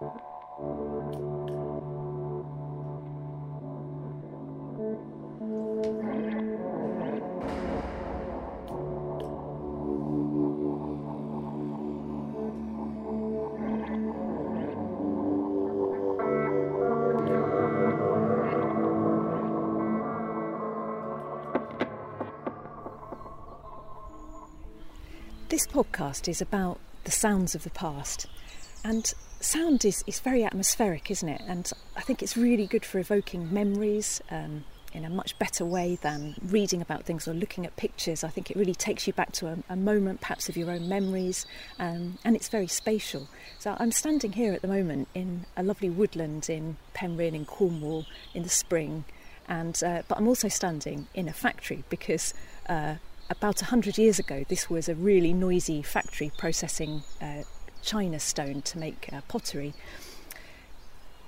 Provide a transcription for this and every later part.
This podcast is about the sounds of the past. And sound is, is very atmospheric, isn't it? And I think it's really good for evoking memories um, in a much better way than reading about things or looking at pictures. I think it really takes you back to a, a moment, perhaps, of your own memories, um, and it's very spatial. So I'm standing here at the moment in a lovely woodland in Penryn in Cornwall in the spring. And, uh, but I'm also standing in a factory because uh, about 100 years ago, this was a really noisy factory processing uh, china stone to make uh, pottery.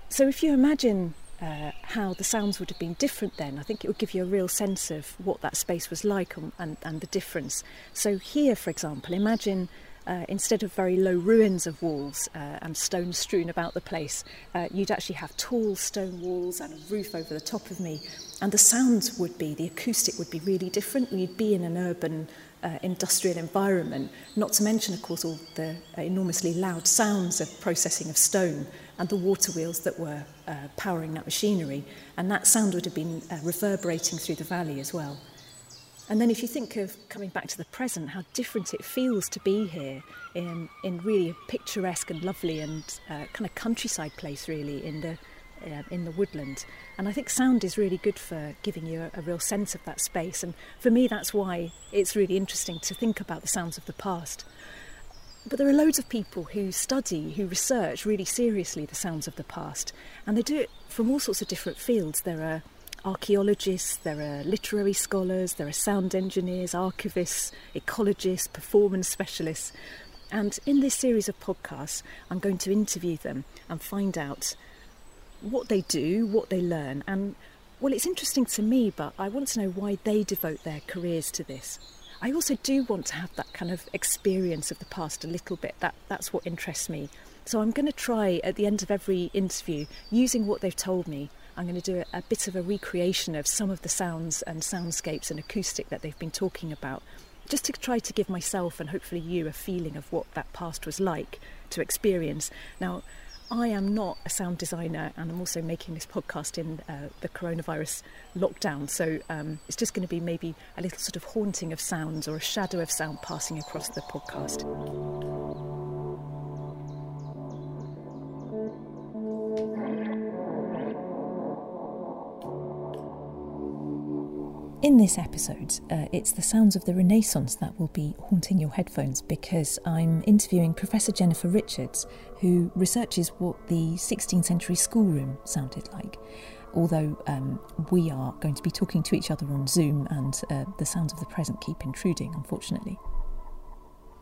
So, if you imagine uh, how the sounds would have been different then, I think it would give you a real sense of what that space was like and, and, and the difference. So, here, for example, imagine uh, instead of very low ruins of walls uh, and stones strewn about the place, uh, you'd actually have tall stone walls and a roof over the top of me. And the sounds would be, the acoustic would be really different. We'd be in an urban uh, industrial environment, not to mention, of course, all the uh, enormously loud sounds of processing of stone and the water wheels that were uh, powering that machinery. And that sound would have been uh, reverberating through the valley as well. And then if you think of coming back to the present, how different it feels to be here in, in really a picturesque and lovely and uh, kind of countryside place, really, in the, uh, in the woodland. And I think sound is really good for giving you a, a real sense of that space. And for me, that's why it's really interesting to think about the sounds of the past. But there are loads of people who study, who research really seriously the sounds of the past, and they do it from all sorts of different fields. There are archaeologists, there are literary scholars, there are sound engineers, archivists, ecologists, performance specialists. And in this series of podcasts, I'm going to interview them and find out what they do, what they learn, and well, it's interesting to me, but I want to know why they devote their careers to this. I also do want to have that kind of experience of the past a little bit. That that's what interests me. So I'm going to try at the end of every interview, using what they've told me, I'm going to do a, a bit of a recreation of some of the sounds and soundscapes and acoustic that they've been talking about, just to try to give myself and hopefully you a feeling of what that past was like to experience. Now, I am not a sound designer and I'm also making this podcast in uh, the coronavirus lockdown. So um, it's just going to be maybe a little sort of haunting of sounds or a shadow of sound passing across the podcast. In this episode, uh, it's the sounds of the Renaissance that will be haunting your headphones because I'm interviewing Professor Jennifer Richards, who researches what the 16th century schoolroom sounded like. Although um, we are going to be talking to each other on Zoom and uh, the sounds of the present keep intruding, unfortunately.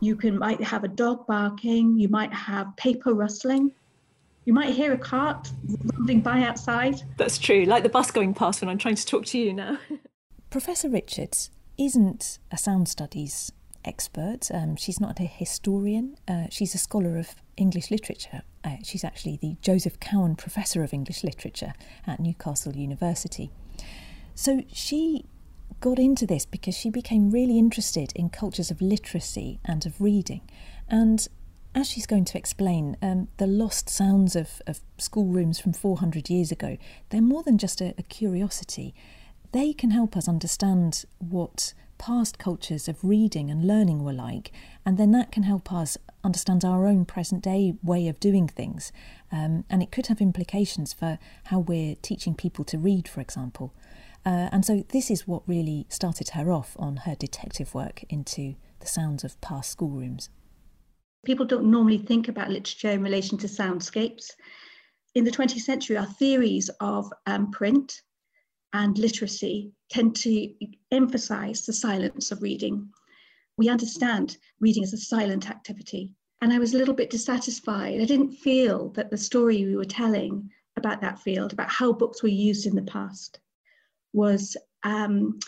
You can might have a dog barking, you might have paper rustling, you might hear a cart rumbling by outside. That's true, like the bus going past when I'm trying to talk to you now. Professor Richards isn't a sound studies expert. Um, she's not a historian. Uh, she's a scholar of English literature. Uh, she's actually the Joseph Cowen Professor of English Literature at Newcastle University. So she got into this because she became really interested in cultures of literacy and of reading. And as she's going to explain, um, the lost sounds of, of schoolrooms from 400 years ago, they're more than just a, a curiosity they can help us understand what past cultures of reading and learning were like, and then that can help us understand our own present day way of doing things. Um, and it could have implications for how we're teaching people to read, for example. Uh, and so this is what really started her off on her detective work into the sounds of past schoolrooms. People don't normally think about literature in relation to soundscapes. In the 20th century, our theories of um, print, and literacy tend to emphasize the silence of reading. We understand reading as a silent activity. And I was a little bit dissatisfied. I didn't feel that the story we were telling about that field, about how books were used in the past, was, um,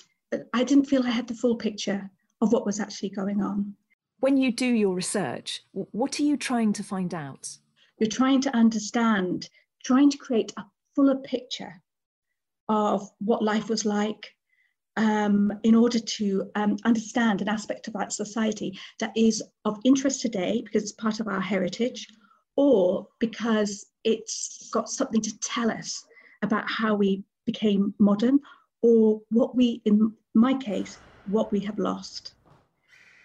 I didn't feel I had the full picture of what was actually going on. When you do your research, what are you trying to find out? You're trying to understand, trying to create a fuller picture of what life was like um, in order to um, understand an aspect that society that is of interest today because it's part of our heritage or because it's got something to tell us about how we became modern or what we, in my case, what we have lost.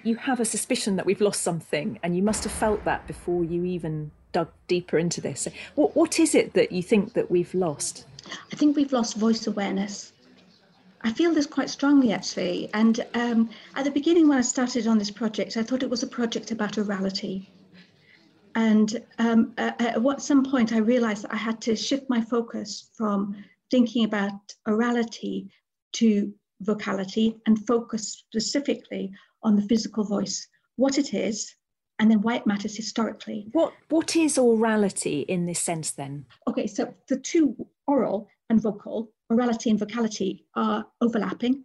You have a suspicion that we've lost something, and you must have felt that before you even dug deeper into this. What, what is it that you think that we've lost? I think we've lost voice awareness. I feel this quite strongly actually. And um, at the beginning, when I started on this project, I thought it was a project about orality. And um, at some point, I realized that I had to shift my focus from thinking about orality to vocality and focus specifically on the physical voice, what it is, and then why it matters historically. What what is orality in this sense then? Okay, so the two oral and vocal, orality and vocality are overlapping.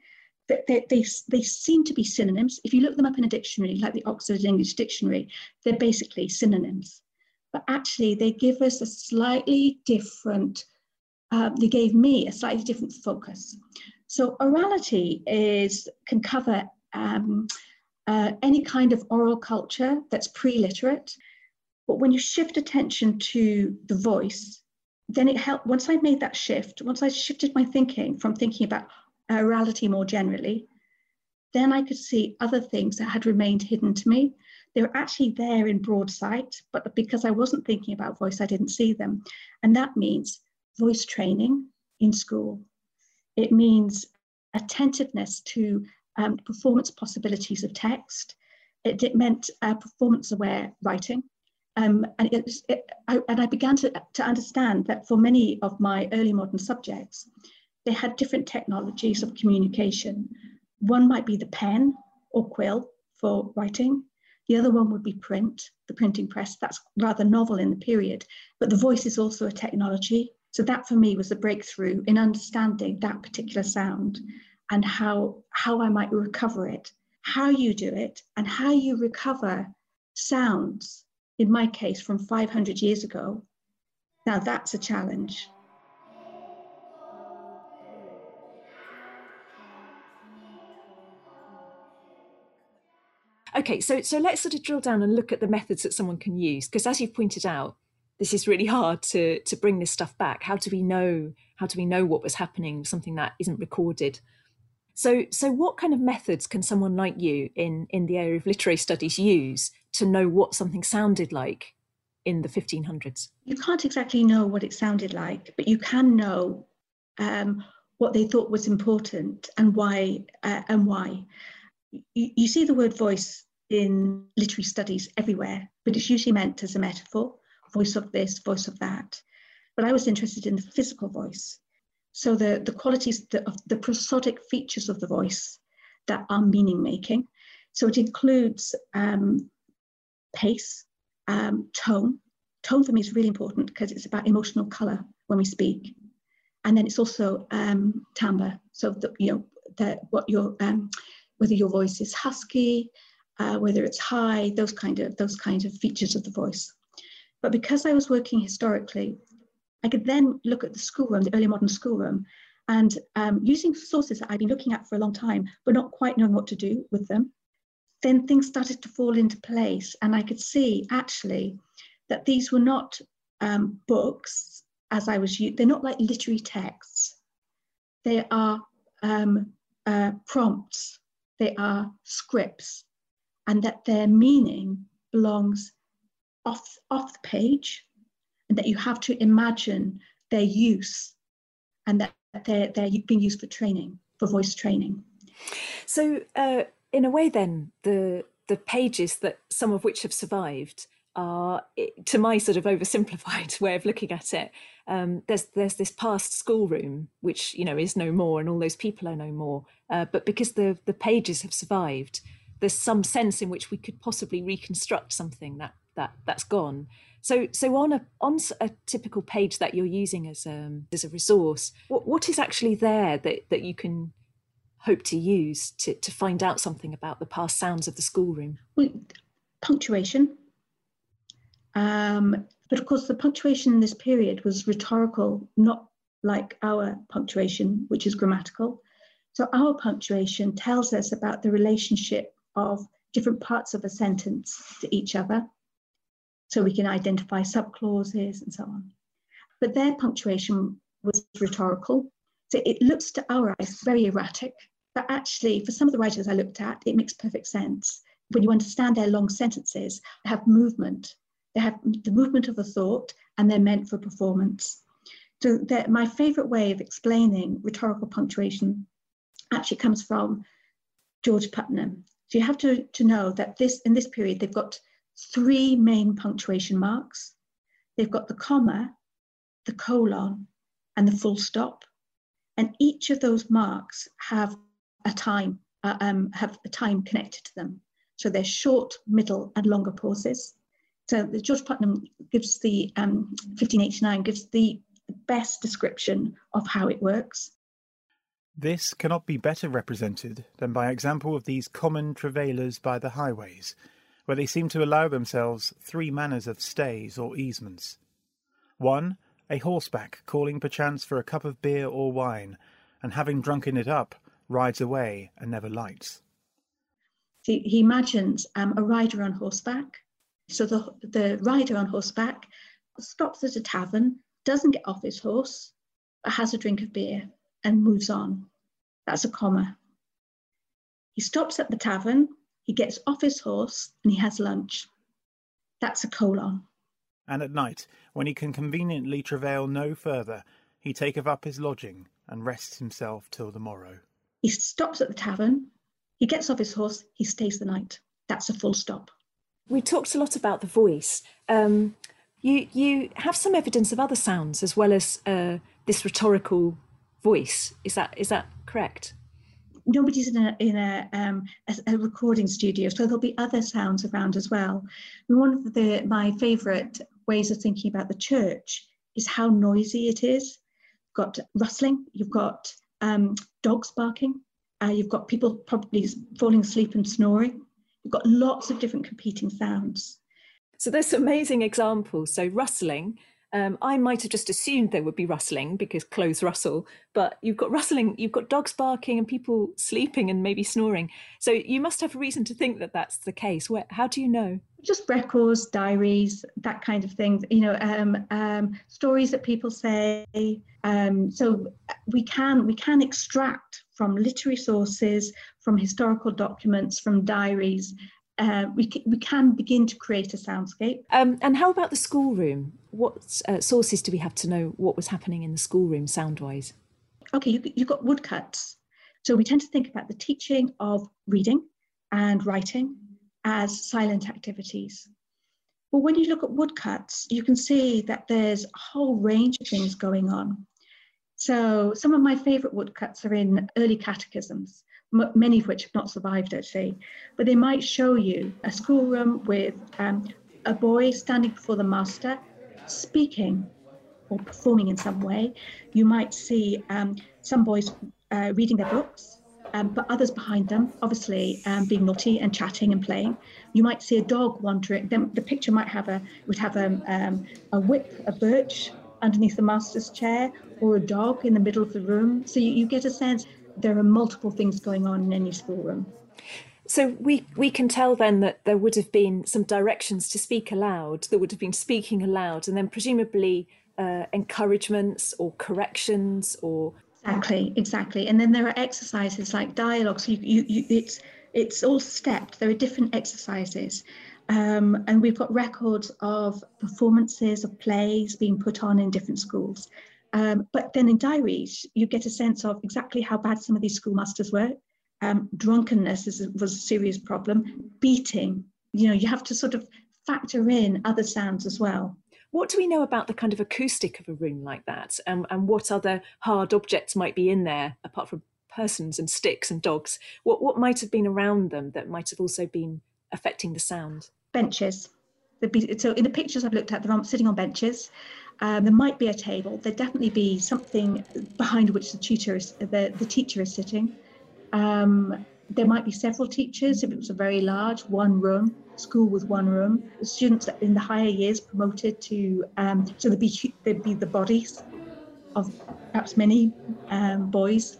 They, they, they, they seem to be synonyms. If you look them up in a dictionary, like the Oxford English Dictionary, they're basically synonyms. But actually, they give us a slightly different, uh, they gave me a slightly different focus. So orality is can cover um, uh, any kind of oral culture that's pre-literate. But when you shift attention to the voice, then it helped. Once I made that shift, once I shifted my thinking from thinking about orality more generally, then I could see other things that had remained hidden to me. They were actually there in broad sight, but because I wasn't thinking about voice, I didn't see them. And that means voice training in school, it means attentiveness to um, performance possibilities of text. It, it meant uh, performance aware writing. Um, and, it, it, I, and I began to, to understand that for many of my early modern subjects, they had different technologies of communication. One might be the pen or quill for writing. The other one would be print, the printing press. That's rather novel in the period, but the voice is also a technology. So that for me was a breakthrough in understanding that particular sound and how, how I might recover it, how you do it, and how you recover sounds, in my case, from 500 years ago. Now that's a challenge. Okay, so so let's sort of drill down and look at the methods that someone can use because as you've pointed out, this is really hard to to bring this stuff back how do we know how do we know what was happening something that isn't recorded so so what kind of methods can someone like you in in the area of literary studies use to know what something sounded like in the 1500s you can't exactly know what it sounded like but you can know um, what they thought was important and why uh, and why you, you see the word voice in literary studies everywhere but it's usually meant as a metaphor voice of this, voice of that. But I was interested in the physical voice. So the, the qualities the, of the prosodic features of the voice that are meaning making. So it includes um, pace, um, tone. Tone for me is really important because it's about emotional color when we speak. And then it's also um, timbre. So the, you know the, what your um, whether your voice is husky, uh, whether it's high, those kind of those kind of features of the voice. But because I was working historically, I could then look at the schoolroom, the early modern schoolroom, and um, using sources that I'd been looking at for a long time, but not quite knowing what to do with them, then things started to fall into place. And I could see actually that these were not um, books as I was, they're not like literary texts. They are um, uh, prompts, they are scripts, and that their meaning belongs off, off the page and that you have to imagine their use and that they're, they're being used for training, for voice training. So, uh, in a way, then, the, the pages that some of which have survived are, to my sort of oversimplified way of looking at it, um, there's there's this past schoolroom which you know is no more, and all those people are no more. Uh, but because the the pages have survived, there's some sense in which we could possibly reconstruct something that that that's gone. So so on a on a typical page that you're using as um as a resource, what what is actually there that that you can hope to use to to find out something about the past sounds of the schoolroom? Well, punctuation. Um, but of course, the punctuation in this period was rhetorical, not like our punctuation, which is grammatical. So our punctuation tells us about the relationship of different parts of a sentence to each other. So we can identify subclauses and so on. But their punctuation was rhetorical. So it looks to our eyes very erratic, but actually, for some of the writers I looked at, it makes perfect sense. When you understand their long sentences, they have movement. They have the movement of a thought, and they're meant for performance. So my favorite way of explaining rhetorical punctuation actually comes from George Puttenham. So you have to, to know that this in this period, they've got three main punctuation marks. They've got the comma, the colon, and the full stop. And each of those marks have a time, uh, um, have a time connected to them. So they're short, middle, and longer pauses. So the George Puttenham gives the um, 1589 gives the best description of how it works. This cannot be better represented than by example of these common travailers by the highways, where they seem to allow themselves three manners of stays or easements. One, a horseback calling perchance for a cup of beer or wine, and having drunken it up, rides away and never lights. He, he imagines um, a rider on horseback. So the, the rider on horseback stops at a tavern, doesn't get off his horse, but has a drink of beer and moves on. That's a comma. He stops at the tavern, he gets off his horse, and he has lunch. That's a colon. And at night, when he can conveniently travail no further, he taketh up his lodging and rests himself till the morrow. He stops at the tavern, he gets off his horse, he stays the night. That's a full stop. We talked a lot about the voice. Um, you you have some evidence of other sounds as well as uh, this rhetorical voice. Is that is that correct? Nobody's in a in a, um, a, a recording studio, so there'll be other sounds around as well. And one of the my favourite ways of thinking about the church is how noisy it is. You've got rustling, you've got um, dogs barking. Uh, you've got people probably falling asleep and snoring. You've got lots of different competing sounds. So there's amazing examples. So rustling, um, I might have just assumed there would be rustling because clothes rustle, but you've got rustling, you've got dogs barking and people sleeping and maybe snoring. So you must have a reason to think that that's the case. Where, how do you know? Just records, diaries, that kind of thing. You know, um, um, stories that people say. Um, so we can we can extract from literary sources, from historical documents, from diaries, uh, we, c- we can begin to create a soundscape. Um, and how about the schoolroom? What uh, sources do we have to know what was happening in the schoolroom sound wise? Okay, you, you've got woodcuts. So we tend to think about the teaching of reading and writing as silent activities. But when you look at woodcuts, you can see that there's a whole range of things going on. So some of my favourite woodcuts are in early catechisms many of which have not survived actually, but they might show you a schoolroom with um, a boy standing before the master speaking or performing in some way. You might see um, some boys uh, reading their books, um, but others behind them, obviously um, being naughty and chatting and playing. You might see a dog wandering. Then the picture might have a would have a, um, a whip, a birch underneath the master's chair, or a dog in the middle of the room. So you, you get a sense there are multiple things going on in any schoolroom. So we we can tell then that there would have been some directions to speak aloud. that would have been speaking aloud, and then presumably uh, encouragements or corrections or exactly exactly. And then there are exercises like dialogue. So you, you, you it's it's all stepped. There are different exercises. Um, and we've got records of performances of plays being put on in different schools. Um, but then in diaries, you get a sense of exactly how bad some of these schoolmasters were. Um, drunkenness is, was a serious problem. Beating, you know, you have to sort of factor in other sounds as well. What do we know about the kind of acoustic of a room like that, um, and what other hard objects might be in there apart from persons and sticks and dogs? What what might have been around them that might have also been affecting the sound? Benches. Be, So in the pictures I've looked at, they're sitting on benches. Um, there might be a table. There'd definitely be something behind which the tutor is, the, the teacher is sitting. Um, there might be several teachers if it was a very large one room. school with one room. The students in the higher years promoted to, um, so there'd be, there'd be the bodies of perhaps many um, boys.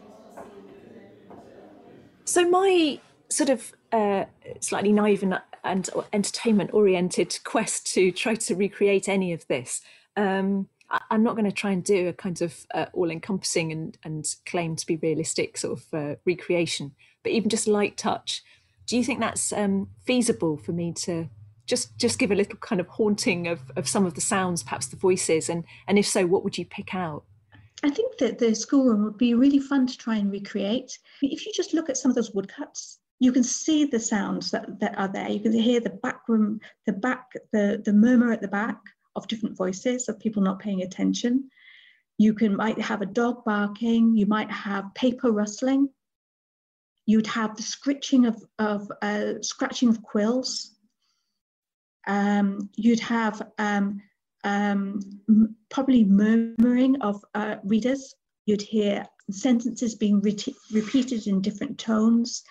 So my sort of uh, slightly naive and, and entertainment oriented quest to try to recreate any of this. Um, I, am not going to try and do a kind of uh, all encompassing and, and claim to be realistic sort of uh, recreation, but even just light touch. Do you think that's um, feasible for me to just just give a little kind of haunting of, of some of the sounds, perhaps the voices, and and if so, what would you pick out? I think that the schoolroom would be really fun to try and recreate. If you just look at some of those woodcuts, you can see the sounds that, that are there. You can hear the back room, the back, the, the murmur at the back of different voices of people not paying attention. You can might have a dog barking, you might have paper rustling, you'd have the scritching of, of uh, scratching of quills. Um, you'd have um, um, probably murmuring of uh, readers. You'd hear sentences being re- repeated in different tones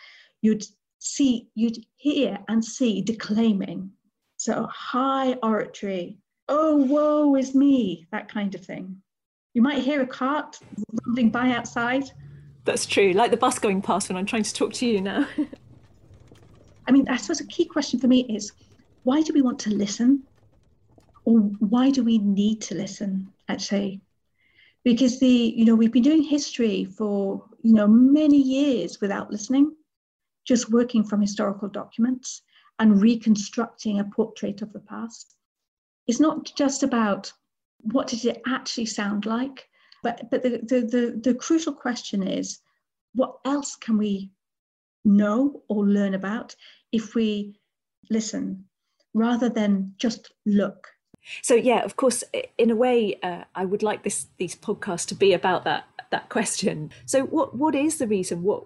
you'd see, you'd hear and see declaiming. So high oratory, oh, woe is me, that kind of thing. You might hear a cart rumbling by outside. That's true, like the bus going past when I'm trying to talk to you now. I mean, I suppose a key question for me is why do we want to listen? Or why do we need to listen, actually? Because the, you know, we've been doing history for, you know, many years without listening just working from historical documents and reconstructing a portrait of the past. It's not just about what did it actually sound like, but, but the, the, the, the crucial question is what else can we know or learn about if we listen rather than just look? So yeah of course in a way uh, i would like this these podcasts to be about that that question. So what what is the reason? What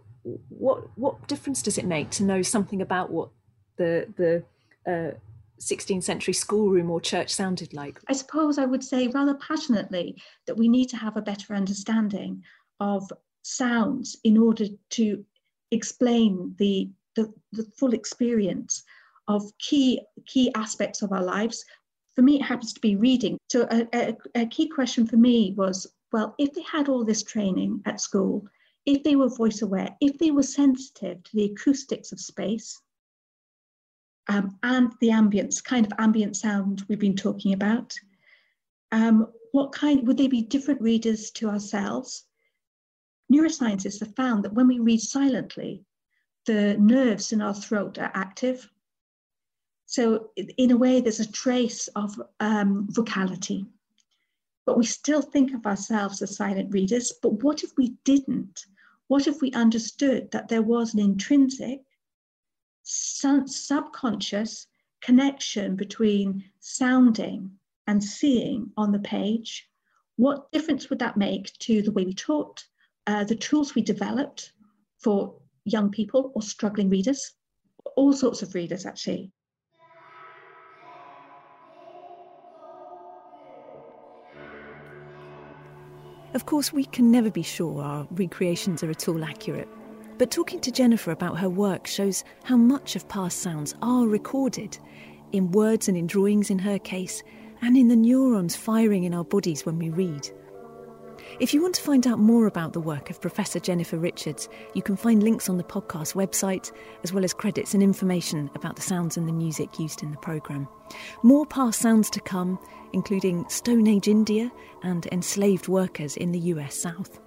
what what difference does it make to know something about what the the uh, 16th century schoolroom or church sounded like? I suppose I would say rather passionately that we need to have a better understanding of sounds in order to explain the, the, the full experience of key key aspects of our lives. For me, it happens to be reading. So a, a, a key question for me was, well, if they had all this training at school, if they were voice aware, if they were sensitive to the acoustics of space um, and the ambience, kind of ambient sound we've been talking about, um, what kind would they be different readers to ourselves? Neuroscientists have found that when we read silently, the nerves in our throat are active. So, in a way, there's a trace of um, vocality. But we still think of ourselves as silent readers. But what if we didn't? What if we understood that there was an intrinsic, subconscious connection between sounding and seeing on the page? What difference would that make to the way we taught, uh, the tools we developed for young people or struggling readers, all sorts of readers actually? Of course, we can never be sure our recreations are at all accurate. But talking to Jennifer about her work shows how much of past sounds are recorded in words and in drawings in her case, and in the neurons firing in our bodies when we read. If you want to find out more about the work of Professor Jennifer Richards, you can find links on the podcast website, as well as credits and information about the sounds and the music used in the programme. More past sounds to come, including Stone Age India and enslaved workers in the US South.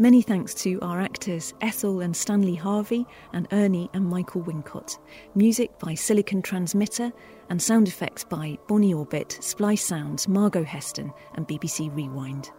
Many thanks to our actors Ethel and Stanley Harvey and Ernie and Michael Wincott. Music by Silicon Transmitter and sound effects by Bonnie Orbit, Splice Sounds, Margot Heston and BBC Rewind.